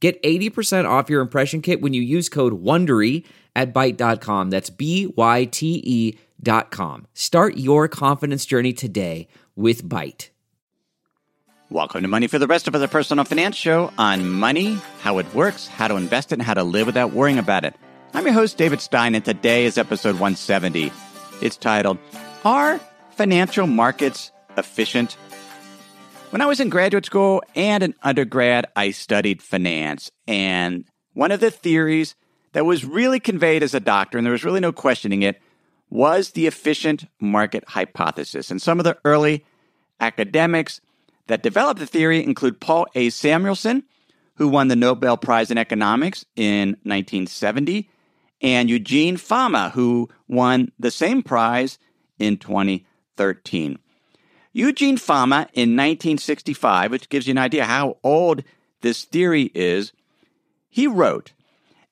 Get 80% off your impression kit when you use code WONDERY at Byte.com. That's B-Y-T-E dot com. Start your confidence journey today with Byte. Welcome to Money for the Rest of Us, a personal finance show on money, how it works, how to invest it, and how to live without worrying about it. I'm your host, David Stein, and today is episode 170. It's titled, Are Financial Markets Efficient? When I was in graduate school and an undergrad, I studied finance. And one of the theories that was really conveyed as a doctor, and there was really no questioning it, was the efficient market hypothesis. And some of the early academics that developed the theory include Paul A. Samuelson, who won the Nobel Prize in Economics in 1970, and Eugene Fama, who won the same prize in 2013. Eugene Fama in 1965, which gives you an idea how old this theory is, he wrote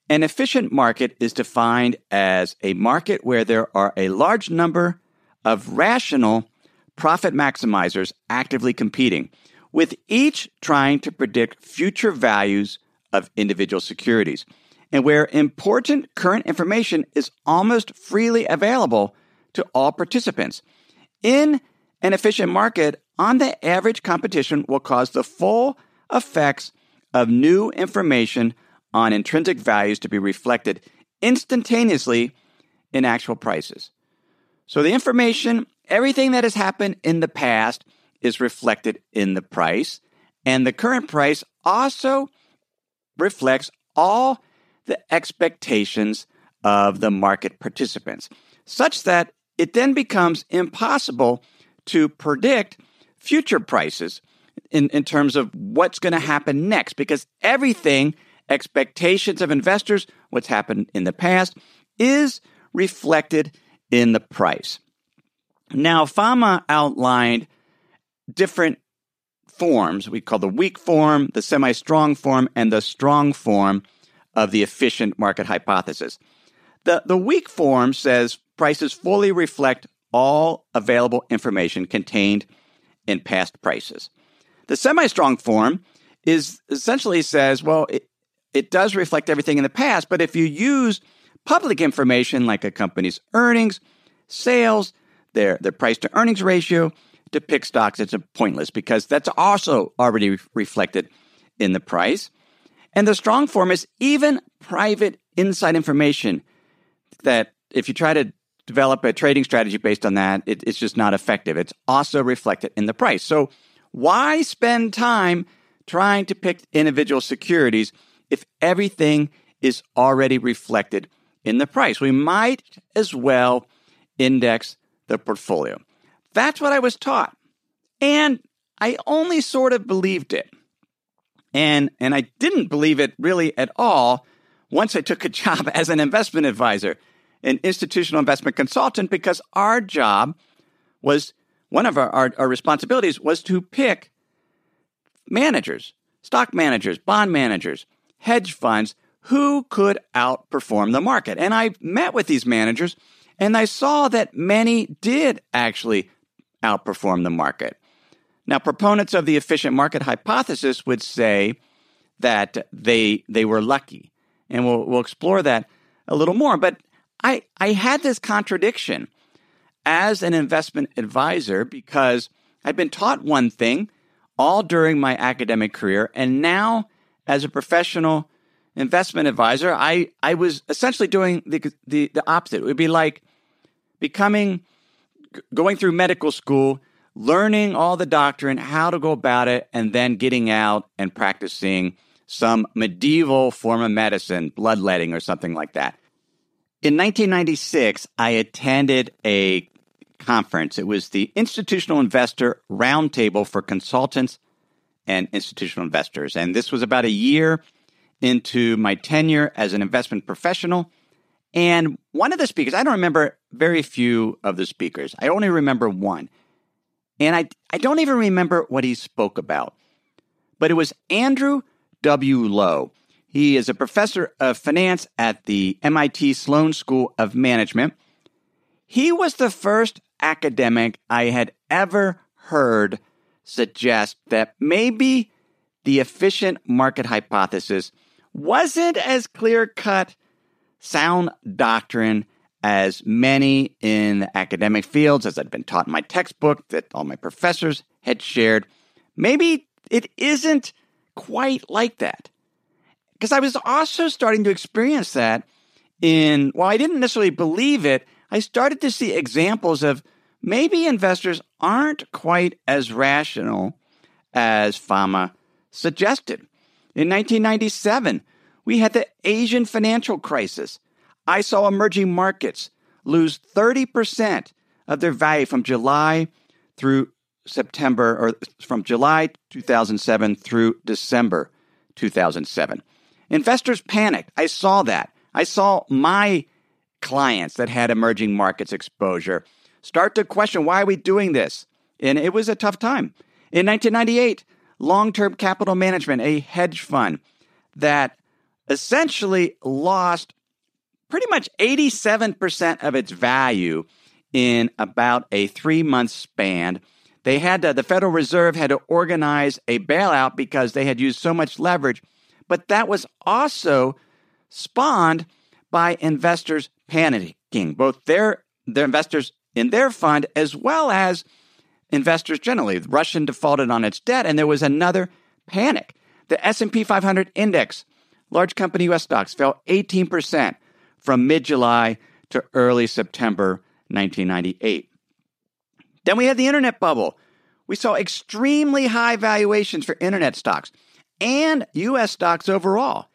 An efficient market is defined as a market where there are a large number of rational profit maximizers actively competing, with each trying to predict future values of individual securities, and where important current information is almost freely available to all participants. In an efficient market, on the average, competition will cause the full effects of new information on intrinsic values to be reflected instantaneously in actual prices. So the information, everything that has happened in the past is reflected in the price, and the current price also reflects all the expectations of the market participants, such that it then becomes impossible to predict future prices in, in terms of what's going to happen next because everything, expectations of investors, what's happened in the past, is reflected in the price. Now, Fama outlined different forms we call the weak form, the semi strong form, and the strong form of the efficient market hypothesis. The, the weak form says prices fully reflect all available information contained in past prices. The semi strong form is essentially says, well, it, it does reflect everything in the past, but if you use public information like a company's earnings, sales, their, their price to earnings ratio to pick stocks, it's pointless because that's also already re- reflected in the price. And the strong form is even private inside information that if you try to develop a trading strategy based on that, it, it's just not effective. It's also reflected in the price. So, why spend time trying to pick individual securities if everything is already reflected in the price? We might as well index the portfolio. That's what I was taught. And I only sort of believed it. And, and I didn't believe it really at all once I took a job as an investment advisor an institutional investment consultant because our job was one of our, our, our responsibilities was to pick managers, stock managers, bond managers, hedge funds who could outperform the market. And I met with these managers and I saw that many did actually outperform the market. Now, proponents of the efficient market hypothesis would say that they they were lucky, and we'll we'll explore that a little more. But I, I had this contradiction as an investment advisor because I'd been taught one thing all during my academic career. And now, as a professional investment advisor, I, I was essentially doing the, the, the opposite. It would be like becoming, going through medical school, learning all the doctrine, how to go about it, and then getting out and practicing some medieval form of medicine, bloodletting or something like that. In 1996, I attended a conference. It was the Institutional Investor Roundtable for Consultants and Institutional Investors. And this was about a year into my tenure as an investment professional. And one of the speakers, I don't remember very few of the speakers, I only remember one. And I, I don't even remember what he spoke about. But it was Andrew W. Lo. He is a professor of finance at the MIT Sloan School of Management. He was the first academic I had ever heard suggest that maybe the efficient market hypothesis wasn't as clear cut sound doctrine as many in academic fields, as I'd been taught in my textbook, that all my professors had shared. Maybe it isn't quite like that. Because I was also starting to experience that in, while I didn't necessarily believe it, I started to see examples of maybe investors aren't quite as rational as Fama suggested. In 1997, we had the Asian financial crisis. I saw emerging markets lose 30% of their value from July through September, or from July 2007 through December 2007. Investors panicked. I saw that. I saw my clients that had emerging markets exposure start to question why are we doing this? And it was a tough time. In 1998, Long Term Capital Management, a hedge fund that essentially lost pretty much 87% of its value in about a three month span. They had to, the Federal Reserve had to organize a bailout because they had used so much leverage, but that was also spawned by investors panicking, both their, their investors in their fund as well as investors generally. Russian defaulted on its debt and there was another panic. The S&P 500 index, large company US stocks fell 18% from mid-July to early September 1998. Then we had the internet bubble. We saw extremely high valuations for internet stocks and US stocks overall.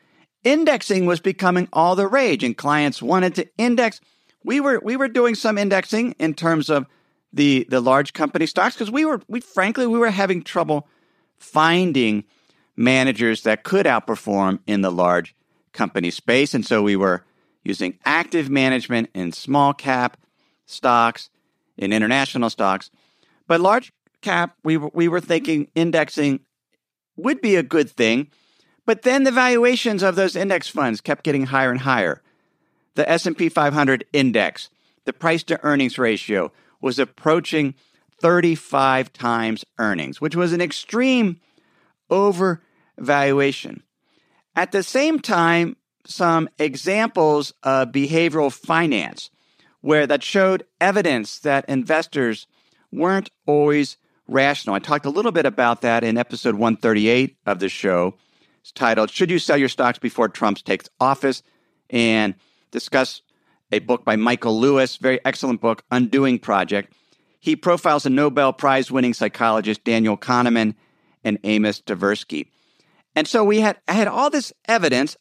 Indexing was becoming all the rage and clients wanted to index. We were we were doing some indexing in terms of the the large company stocks because we were we frankly we were having trouble finding managers that could outperform in the large company space and so we were using active management in small cap stocks in international stocks but large cap we were, we were thinking indexing would be a good thing but then the valuations of those index funds kept getting higher and higher. The S&P 500 index, the price to earnings ratio was approaching 35 times earnings, which was an extreme overvaluation. At the same time, some examples of behavioral finance where that showed evidence that investors weren't always rational. I talked a little bit about that in episode 138 of the show it's titled Should You Sell Your Stocks Before Trump Takes Office? and discuss a book by Michael Lewis, very excellent book, Undoing Project. He profiles the Nobel Prize winning psychologist Daniel Kahneman and Amos Tversky. And so we had I had all this evidence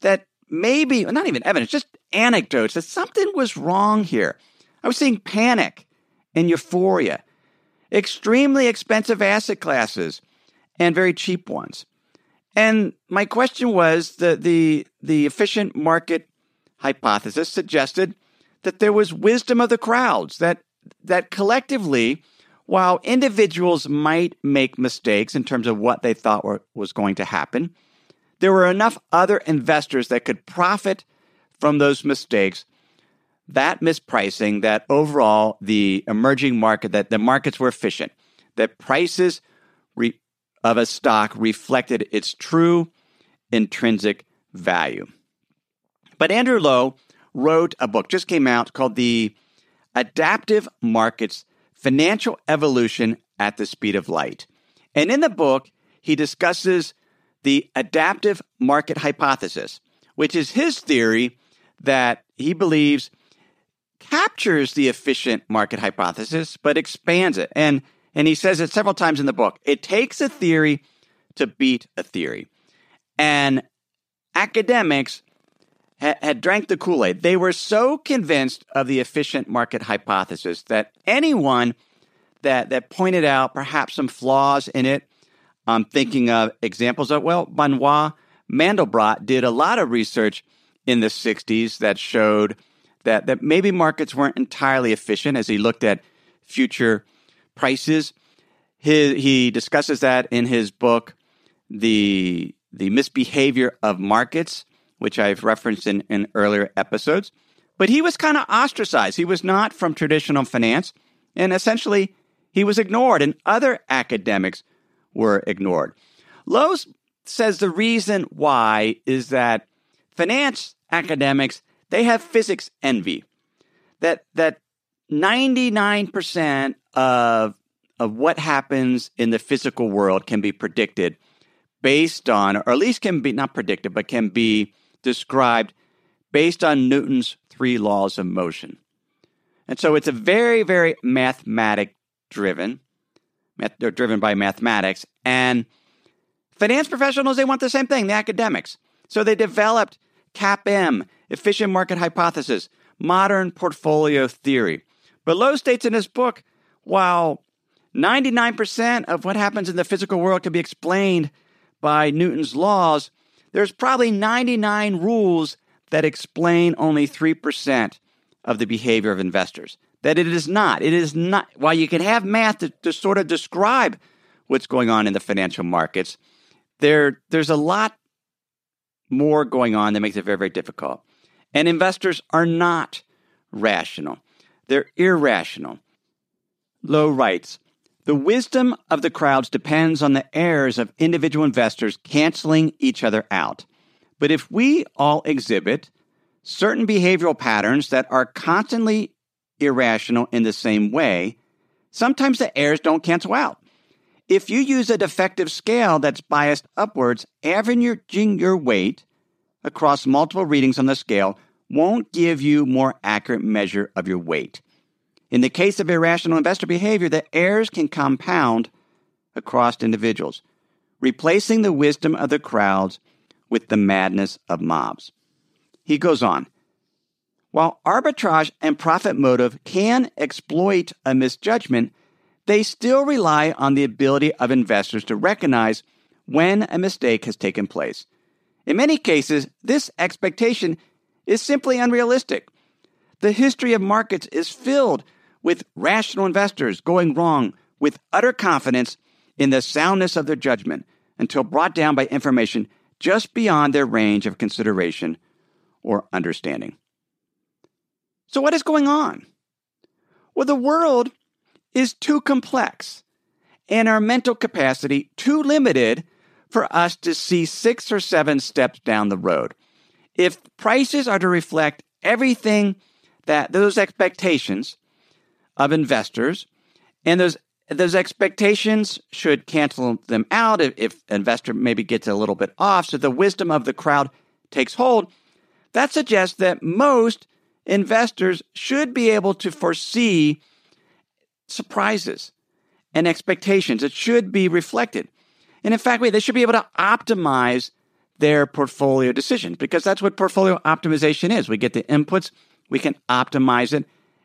that maybe not even evidence, just anecdotes that something was wrong here. I was seeing panic and euphoria, extremely expensive asset classes, and very cheap ones. And my question was the, the, the efficient market hypothesis suggested that there was wisdom of the crowds, that, that collectively, while individuals might make mistakes in terms of what they thought were, was going to happen, there were enough other investors that could profit from those mistakes, that mispricing, that overall the emerging market, that the markets were efficient, that prices re- of a stock reflected its true intrinsic value. But Andrew Lo wrote a book, just came out, called The Adaptive Markets Financial Evolution at the Speed of Light. And in the book, he discusses the adaptive market hypothesis, which is his theory that he believes captures the efficient market hypothesis but expands it. And and he says it several times in the book. It takes a theory to beat a theory. And academics ha- had drank the Kool Aid. They were so convinced of the efficient market hypothesis that anyone that, that pointed out perhaps some flaws in it, I'm thinking of examples of, well, Benoit Mandelbrot did a lot of research in the 60s that showed that, that maybe markets weren't entirely efficient as he looked at future prices. His, he discusses that in his book, The, the Misbehavior of Markets, which I've referenced in, in earlier episodes. But he was kind of ostracized. He was not from traditional finance, and essentially he was ignored, and other academics were ignored. Lo's says the reason why is that finance academics they have physics envy. That that 99% of of what happens in the physical world can be predicted based on or at least can be not predicted but can be described based on Newton's three laws of motion. And so it's a very very mathematic driven they're driven by mathematics and finance professionals they want the same thing, the academics. So they developed CAPM, efficient market hypothesis, modern portfolio theory. But Lo states in his book while 99% of what happens in the physical world can be explained by Newton's laws, there's probably 99 rules that explain only 3% of the behavior of investors. That it is not. It is not. While you can have math to, to sort of describe what's going on in the financial markets, there, there's a lot more going on that makes it very, very difficult. And investors are not rational, they're irrational. Lo writes The wisdom of the crowds depends on the errors of individual investors canceling each other out. But if we all exhibit certain behavioral patterns that are constantly irrational in the same way, sometimes the errors don't cancel out. If you use a defective scale that's biased upwards, averaging your weight across multiple readings on the scale won't give you more accurate measure of your weight. In the case of irrational investor behavior, the errors can compound across individuals, replacing the wisdom of the crowds with the madness of mobs. He goes on. While arbitrage and profit motive can exploit a misjudgment, they still rely on the ability of investors to recognize when a mistake has taken place. In many cases, this expectation is simply unrealistic. The history of markets is filled with rational investors going wrong with utter confidence in the soundness of their judgment until brought down by information just beyond their range of consideration or understanding. So, what is going on? Well, the world is too complex and our mental capacity too limited for us to see six or seven steps down the road. If prices are to reflect everything that those expectations of investors, and those those expectations should cancel them out if, if investor maybe gets a little bit off, so the wisdom of the crowd takes hold. That suggests that most investors should be able to foresee surprises and expectations. It should be reflected. And in fact, they should be able to optimize their portfolio decisions because that's what portfolio optimization is. We get the inputs, we can optimize it,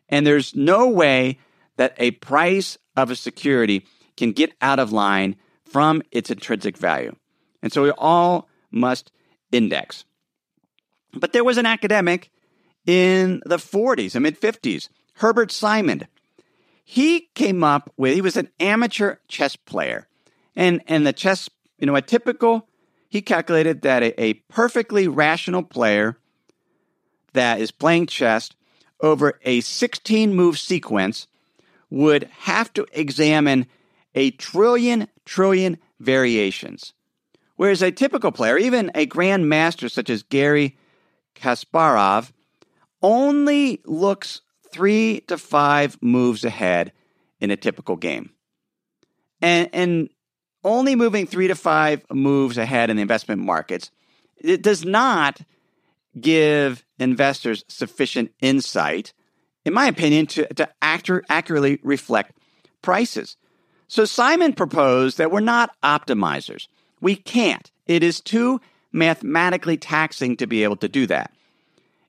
and there's no way that a price of a security can get out of line from its intrinsic value. And so we all must index. But there was an academic in the 40s and mid 50s, Herbert Simon. He came up with, he was an amateur chess player. And, and the chess, you know, a typical, he calculated that a, a perfectly rational player that is playing chess over a 16 move sequence would have to examine a trillion, trillion variations. Whereas a typical player, even a grandmaster such as Garry Kasparov, only looks three to five moves ahead in a typical game. And, and only moving three to five moves ahead in the investment markets, it does not give investors sufficient insight, in my opinion, to, to accurately reflect prices. So Simon proposed that we're not optimizers. We can't. It is too mathematically taxing to be able to do that.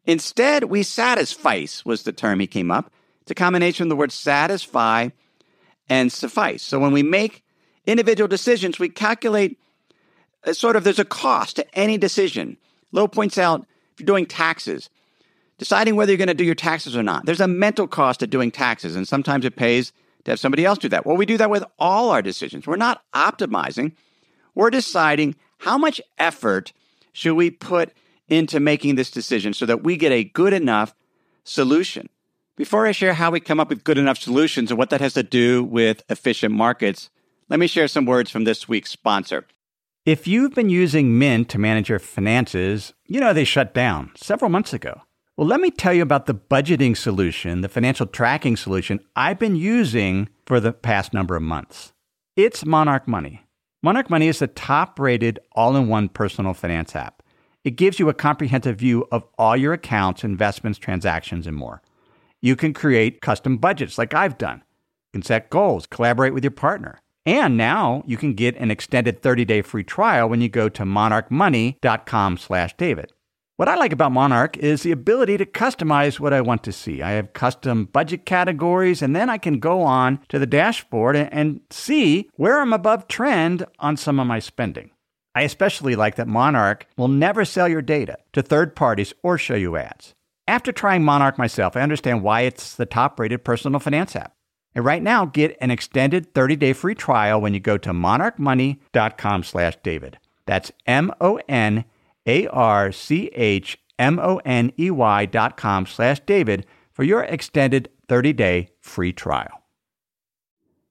Instead, we satisfice was the term he came up. It's a combination of the words satisfy and suffice. So when we make individual decisions, we calculate uh, sort of there's a cost to any decision. Lo points out if you're doing taxes, deciding whether you're going to do your taxes or not, there's a mental cost to doing taxes, and sometimes it pays to have somebody else do that. Well, we do that with all our decisions. We're not optimizing, we're deciding how much effort should we put into making this decision so that we get a good enough solution. Before I share how we come up with good enough solutions and what that has to do with efficient markets, let me share some words from this week's sponsor. If you've been using Mint to manage your finances, you know they shut down several months ago. Well, let me tell you about the budgeting solution, the financial tracking solution I've been using for the past number of months. It's Monarch Money. Monarch Money is the top rated all in one personal finance app. It gives you a comprehensive view of all your accounts, investments, transactions, and more. You can create custom budgets like I've done. You can set goals, collaborate with your partner. And now you can get an extended 30-day free trial when you go to monarchmoney.com/david. What I like about Monarch is the ability to customize what I want to see. I have custom budget categories, and then I can go on to the dashboard and see where I'm above trend on some of my spending. I especially like that Monarch will never sell your data to third parties or show you ads. After trying Monarch myself, I understand why it's the top rated personal finance app. And right now, get an extended 30-day free trial when you go to monarchmoney.com slash David. That's M-O-N-A-R-C-H-M-O-N-E-Y dot com slash David for your extended 30-day free trial.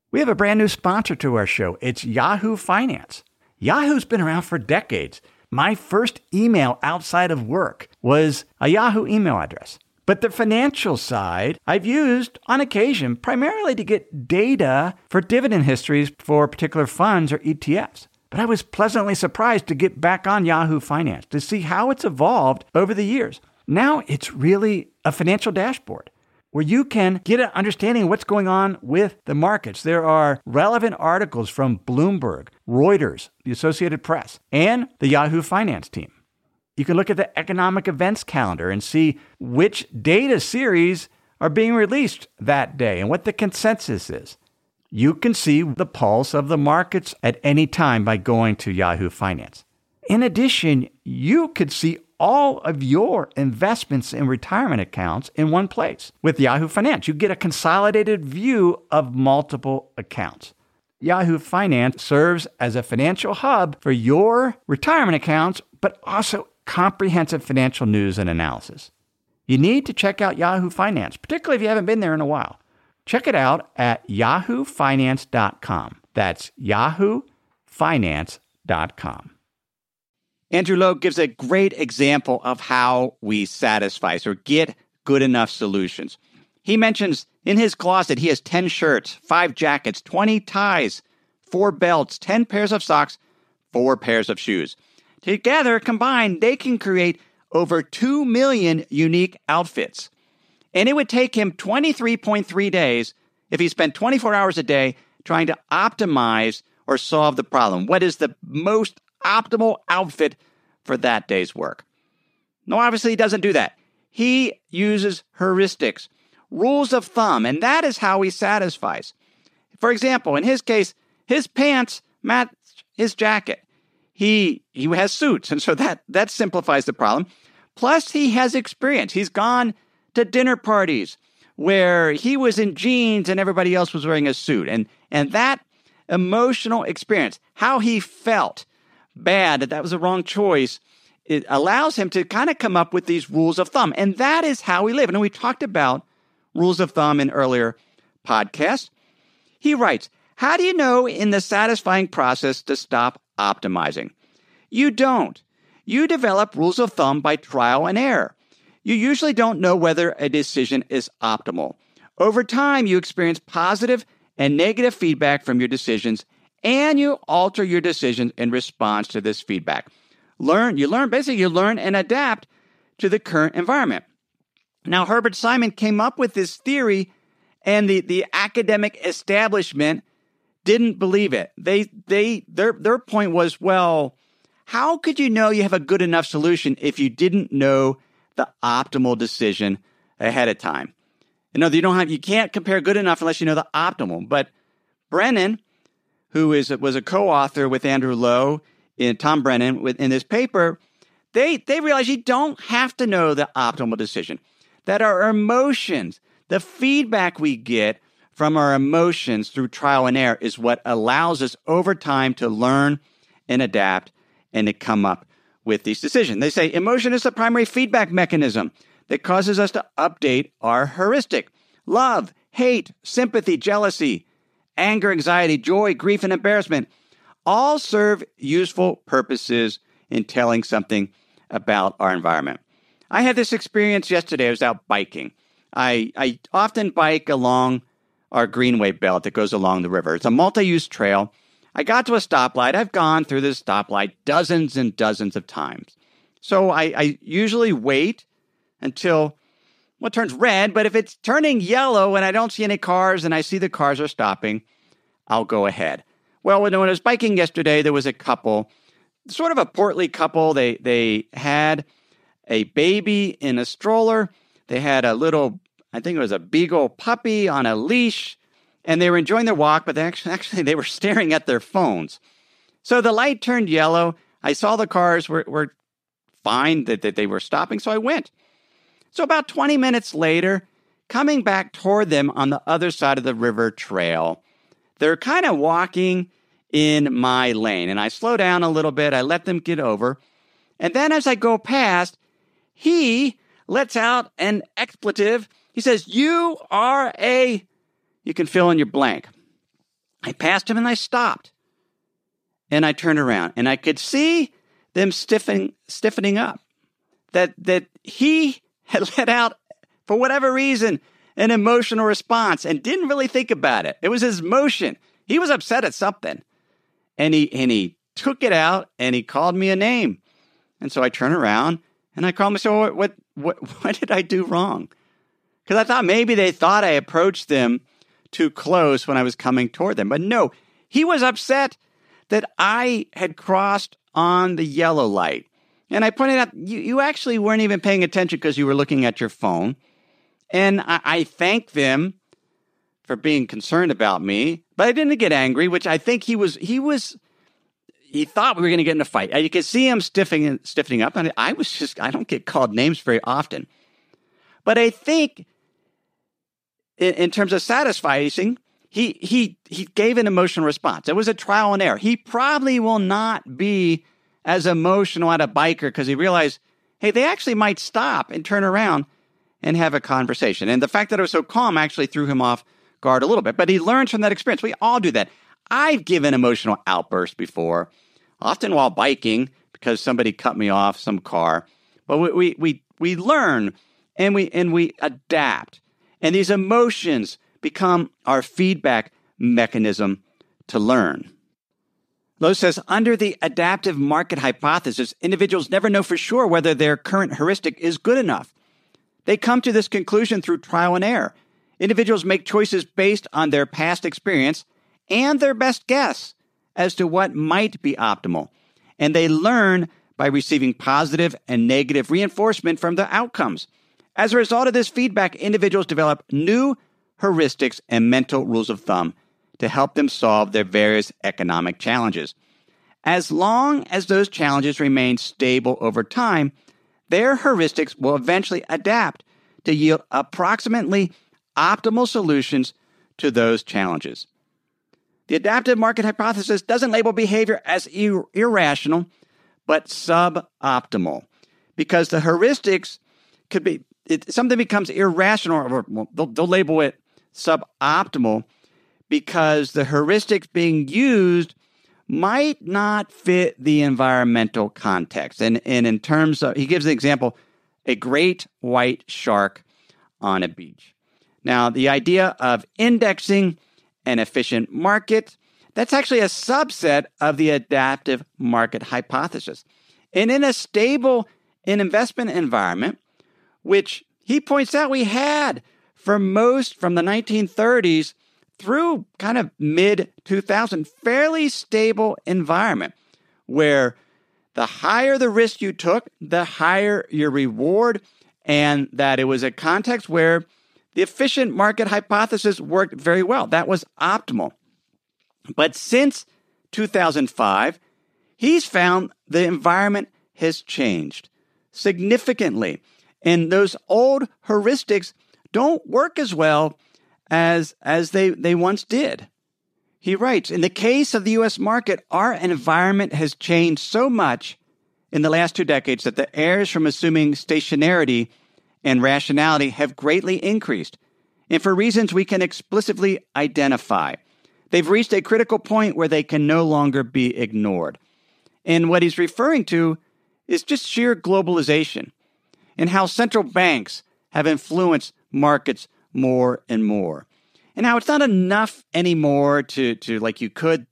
We have a brand new sponsor to our show. It's Yahoo Finance. Yahoo's been around for decades. My first email outside of work was a Yahoo email address. But the financial side, I've used on occasion primarily to get data for dividend histories for particular funds or ETFs. But I was pleasantly surprised to get back on Yahoo Finance to see how it's evolved over the years. Now it's really a financial dashboard where you can get an understanding of what's going on with the markets. There are relevant articles from Bloomberg, Reuters, the Associated Press, and the Yahoo Finance team. You can look at the economic events calendar and see which data series are being released that day and what the consensus is. You can see the pulse of the markets at any time by going to Yahoo Finance. In addition, you could see all of your investments and retirement accounts in one place. With Yahoo Finance, you get a consolidated view of multiple accounts. Yahoo Finance serves as a financial hub for your retirement accounts, but also comprehensive financial news and analysis. You need to check out Yahoo Finance, particularly if you haven't been there in a while. Check it out at yahoofinance.com. That's yahoofinance.com. Andrew Lo gives a great example of how we satisfice or get good enough solutions. He mentions in his closet he has 10 shirts, 5 jackets, 20 ties, 4 belts, 10 pairs of socks, 4 pairs of shoes. Together, combined, they can create over 2 million unique outfits. And it would take him 23.3 days if he spent 24 hours a day trying to optimize or solve the problem. What is the most optimal outfit for that day's work? No, obviously, he doesn't do that. He uses heuristics, rules of thumb, and that is how he satisfices. For example, in his case, his pants match his jacket. He he has suits, and so that that simplifies the problem. Plus, he has experience. He's gone to dinner parties where he was in jeans and everybody else was wearing a suit, and and that emotional experience, how he felt bad that that was the wrong choice, it allows him to kind of come up with these rules of thumb, and that is how we live. And we talked about rules of thumb in earlier podcasts. He writes, "How do you know in the satisficing process to stop optimizing. You don't. You develop rules of thumb by trial and error. You usually don't know whether a decision is optimal. Over time, you experience positive and negative feedback from your decisions, and you alter your decisions in response to this feedback. Learn, you learn, basically, you learn and adapt to the current environment. Now, Herbert Simon came up with this theory, and the, the academic establishment didn't believe it. They they their their point was, well, how could you know you have a good enough solution if you didn't know the optimal decision ahead of time? You know, you don't have you can't compare good enough unless you know the optimal. But Brennan, who is was a co-author with Andrew Lo in Tom Brennan in this paper, they they realize you don't have to know the optimal decision. That our emotions, the feedback we get from our emotions through trial and error is what allows us over time to learn and adapt and to come up with these decisions. They say emotion is the primary feedback mechanism that causes us to update our heuristic. Love, hate, sympathy, jealousy, anger, anxiety, joy, grief, and embarrassment all serve useful purposes in telling something about our environment. I had this experience yesterday. I was out biking. I, I often bike along our greenway belt that goes along the river. It's a multi use trail. I got to a stoplight. I've gone through this stoplight dozens and dozens of times. So I, I usually wait until well, it turns red, but if it's turning yellow and I don't see any cars and I see the cars are stopping, I'll go ahead. Well, when I was biking yesterday, there was a couple, sort of a portly couple. They they had a baby in a stroller. They had a little, I think it was a beagle puppy on a leash, and they were enjoying their walk, but they actually, actually they were staring at their phones. So the light turned yellow. I saw the cars were, were fine, that, that they were stopping, so I went. So about 20 minutes later, coming back toward them on the other side of the river trail, they're kind of walking in my lane. And I slow down a little bit, I let them get over. And then as I go past, he lets out an expletive. He says, You are a, you can fill in your blank. I passed him and I stopped. And I turned around and I could see them stiffening, stiffening up. That, that he had let out, for whatever reason, an emotional response and didn't really think about it. It was his motion. He was upset at something. And he and he took it out and he called me a name. And so I turn around and I called myself, what, what, what, did I do wrong? Because I thought maybe they thought I approached them too close when I was coming toward them. But no, he was upset that I had crossed on the yellow light. And I pointed out, you, you actually weren't even paying attention because you were looking at your phone. And I, I thanked them for being concerned about me, but I didn't get angry, which I think he was, he was, he thought we were going to get in a fight. You could see him stiffening, stiffening up. And I was just, I don't get called names very often. But I think in, in terms of satisficing, he, he, he gave an emotional response. It was a trial and error. He probably will not be as emotional at a biker because he realized, hey, they actually might stop and turn around and have a conversation. And the fact that I was so calm actually threw him off guard a little bit. But he learns from that experience. We all do that. I've given emotional outbursts before, often while biking because somebody cut me off some car. But we we we, we learn and we and we adapt. And these emotions become our feedback mechanism to learn. Lo says under the adaptive market hypothesis, individuals never know for sure whether their current heuristic is good enough. They come to this conclusion through trial and error. Individuals make choices based on their past experience and their best guess as to what might be optimal. And they learn by receiving positive and negative reinforcement from the outcomes. As a result of this feedback, individuals develop new heuristics and mental rules of thumb to help them solve their various economic challenges. As long as those challenges remain stable over time, their heuristics will eventually adapt to yield approximately optimal solutions to those challenges. The adaptive market hypothesis doesn't label behavior as ir- irrational, but suboptimal, because the heuristics could be it, something becomes irrational, or they'll, they'll label it suboptimal because the heuristics being used might not fit the environmental context. And, and in terms of, he gives an example a great white shark on a beach. Now, the idea of indexing an efficient market, that's actually a subset of the adaptive market hypothesis. And in a stable investment environment, which he points out we had for most from the 1930s through kind of mid 2000, fairly stable environment where the higher the risk you took, the higher your reward, and that it was a context where the efficient market hypothesis worked very well. That was optimal. But since 2005, he's found the environment has changed significantly. And those old heuristics don't work as well as, as they, they once did. He writes In the case of the US market, our environment has changed so much in the last two decades that the errors from assuming stationarity and rationality have greatly increased, and for reasons we can explicitly identify. They've reached a critical point where they can no longer be ignored. And what he's referring to is just sheer globalization and how central banks have influenced markets more and more. And how it's not enough anymore to, to like you could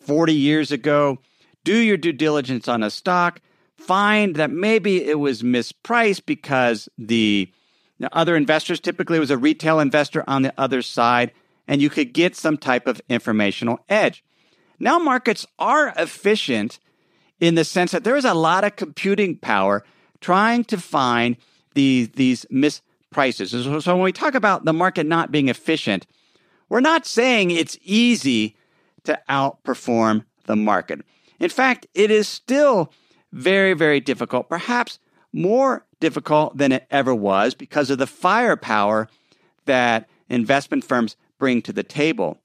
40 years ago, do your due diligence on a stock, find that maybe it was mispriced because the, the other investors, typically was a retail investor on the other side, and you could get some type of informational edge. Now markets are efficient in the sense that there is a lot of computing power trying to find these, these misprices. So, so when we talk about the market not being efficient, we're not saying it's easy to outperform the market. In fact, it is still very, very difficult, perhaps more difficult than it ever was because of the firepower that investment firms bring to the table.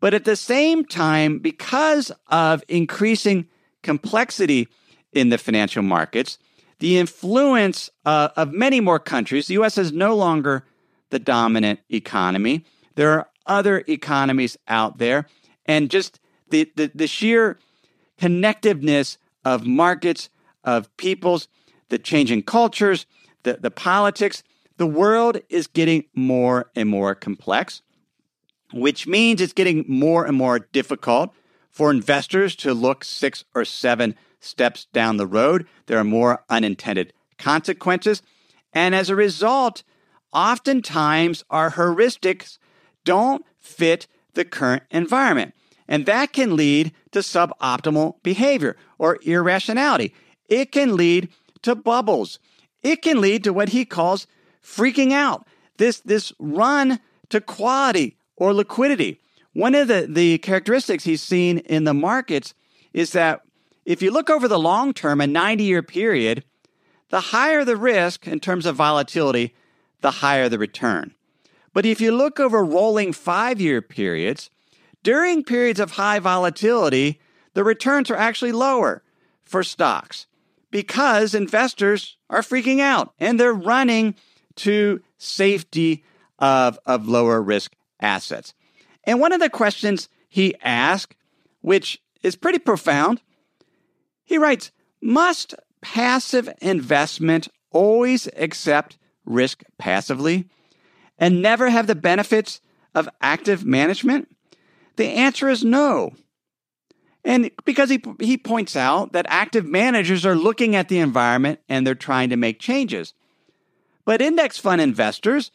But at the same time, because of increasing complexity in the financial markets, the influence uh, of many more countries, the US is no longer the dominant economy. There are other economies out there, and just the, the, the sheer connectiveness of markets, of peoples, the changing cultures, the, the politics, the world is getting more and more complex which means it's getting more and more difficult for investors to look six or seven steps down the road. There are more unintended consequences. And as a result, oftentimes our heuristics don't fit the current environment. And that can lead to suboptimal behavior or irrationality. It can lead to bubbles. It can lead to what he calls freaking out. This, this run to quality or liquidity. One of the, the characteristics he's seen in the markets is that if you look over the long term, a 90 year period, the higher the risk in terms of volatility, the higher the return. But if you look over rolling five year periods, during periods of high volatility, the returns are actually lower for stocks because investors are freaking out and they're running to safety of, of lower risk assets. And one of the questions he asked, which is pretty profound, he writes Must passive investment always accept risk passively and never have the benefits of active management? The answer is no. And because he, he points out that active managers are looking at the environment and they're trying to make changes. But index fund investors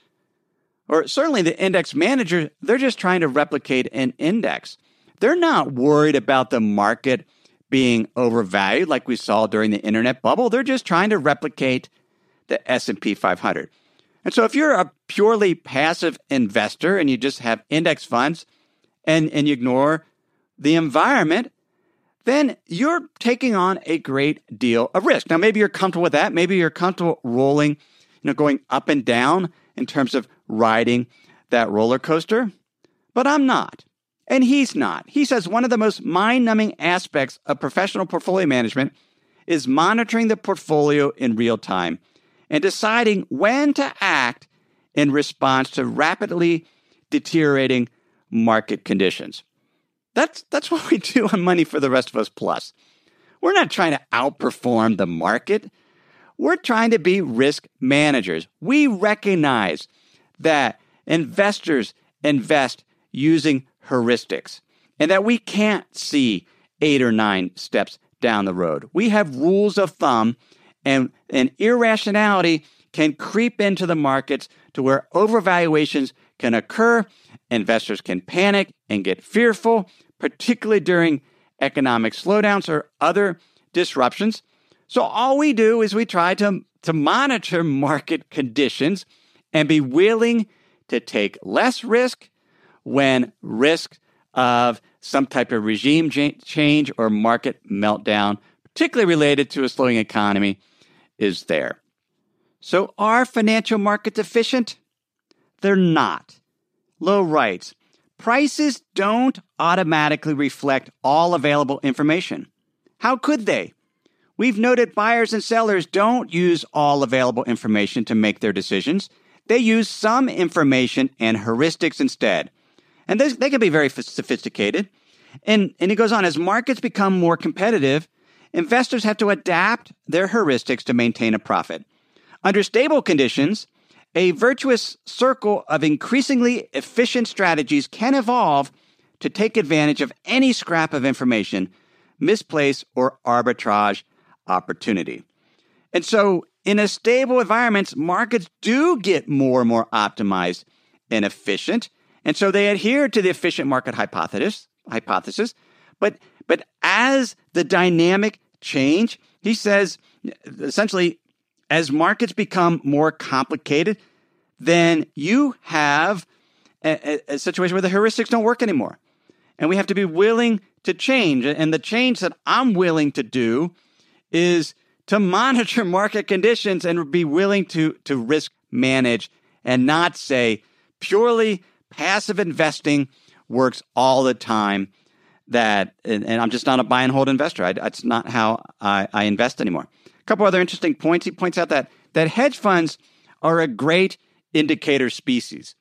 or certainly the index manager, they're just trying to replicate an index. They're not worried about the market being overvalued like we saw during the internet bubble. They're just trying to replicate the S&P 500. And so if you're a purely passive investor and you just have index funds and, and you ignore the environment, then you're taking on a great deal of risk. Now, maybe you're comfortable with that. Maybe you're comfortable rolling, you know, going up and down in terms of riding that roller coaster, but I'm not. And he's not. He says one of the most mind numbing aspects of professional portfolio management is monitoring the portfolio in real time and deciding when to act in response to rapidly deteriorating market conditions. That's, that's what we do on Money for the Rest of Us Plus. We're not trying to outperform the market. We're trying to be risk managers. We recognize that investors invest using heuristics and that we can't see eight or nine steps down the road. We have rules of thumb, and, and irrationality can creep into the markets to where overvaluations can occur. Investors can panic and get fearful, particularly during economic slowdowns or other disruptions. So all we do is we try to, to monitor market conditions and be willing to take less risk when risk of some type of regime change or market meltdown, particularly related to a slowing economy, is there. So, are financial markets efficient? They're not. Lo writes prices don't automatically reflect all available information. How could they? We've noted buyers and sellers don't use all available information to make their decisions. They use some information and heuristics instead. And this, they can be very sophisticated. And, and he goes on as markets become more competitive, investors have to adapt their heuristics to maintain a profit. Under stable conditions, a virtuous circle of increasingly efficient strategies can evolve to take advantage of any scrap of information, misplace, or arbitrage opportunity. And so, in a stable environment, markets do get more and more optimized and efficient. And so they adhere to the efficient market hypothesis, hypothesis. But, but as the dynamic change, he says essentially as markets become more complicated, then you have a, a, situation where the heuristics don't work anymore. And we have to be willing to change. And the change that I'm willing to do is to monitor market conditions and be willing to, to risk manage and not say purely passive investing works all the time. That and, and I'm just not a buy and hold investor. I, that's not how I, I invest anymore A couple other interesting points. He points out that that hedge funds are a great indicator species.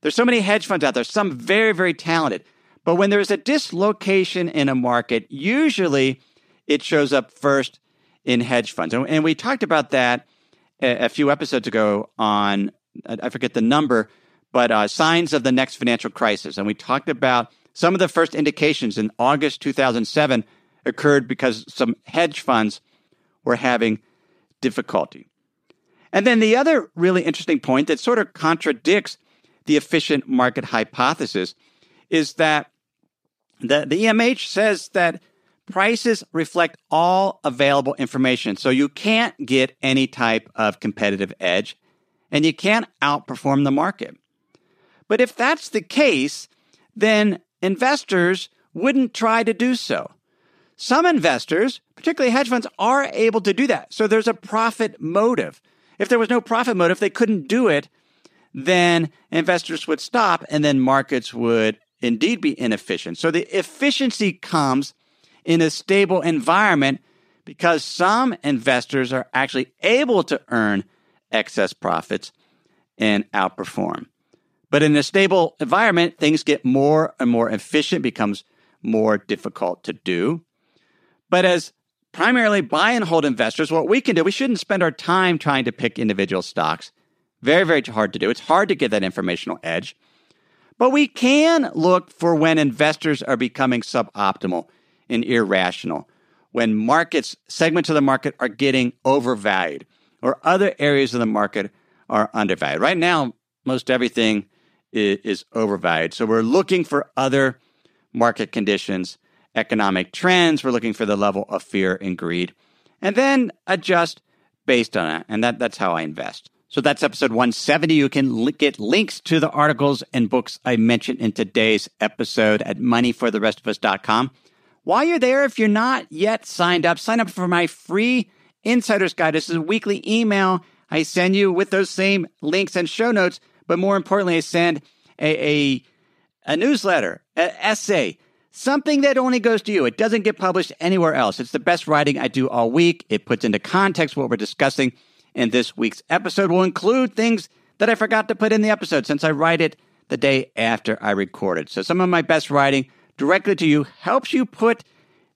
There's so many hedge funds out there, some very, very talented. But when there's a dislocation in a market, usually it shows up first in hedge funds. And we talked about that a few episodes ago on, I forget the number, but uh, signs of the next financial crisis. And we talked about some of the first indications in August 2007 occurred because some hedge funds were having difficulty. And then the other really interesting point that sort of contradicts the efficient market hypothesis is that the, the EMH says that prices reflect all available information. So you can't get any type of competitive edge and you can't outperform the market. But if that's the case, then investors wouldn't try to do so. Some investors, particularly hedge funds, are able to do that. So there's a profit motive. If there was no profit motive, they couldn't do it, then investors would stop and then markets would indeed be inefficient. So the efficiency comes in a stable environment because some investors are actually able to earn excess profits and outperform. But in a stable environment, things get more and more efficient, becomes more difficult to do. But as primarily buy and hold investors, what we can do, we shouldn't spend our time trying to pick individual stocks. Very, very hard to do. It's hard to get that informational edge. But we can look for when investors are becoming suboptimal and irrational, when markets, segments of the market are getting overvalued, or other areas of the market are undervalued. Right now, most everything is, overvalued. So we're looking for other market conditions economic trends. We're looking for the level of fear and greed, and then adjust based on it. And that, that's how I invest. So that's episode 170. You can get links to the articles and books I mentioned in today's episode at moneyfortherestofus.com. While you're there, if you're not yet signed up, sign up for my free insider's guide. This is a weekly email I send you with those same links and show notes. But more importantly, I send a, a, a newsletter, an essay, Something that only goes to you. It doesn't get published anywhere else. It's the best writing I do all week. It puts into context what we're discussing in this week's episode. Will include things that I forgot to put in the episode since I write it the day after I record it. So some of my best writing directly to you helps you put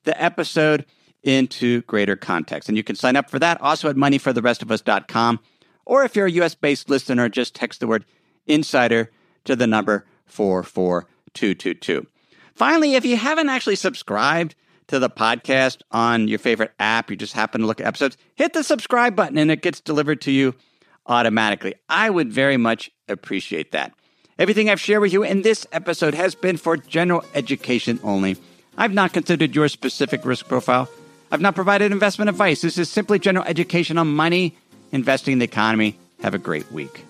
the episode into greater context. And you can sign up for that also at moneyfortherestofus.com. Or if you're a US based listener, just text the word insider to the number 44222. Finally, if you haven't actually subscribed to the podcast on your favorite app, you just happen to look at episodes, hit the subscribe button and it gets delivered to you automatically. I would very much appreciate that. Everything I've shared with you in this episode has been for general education only. I've not considered your specific risk profile. I've not provided investment advice. This is simply general education on money, investing in the economy. Have a great week.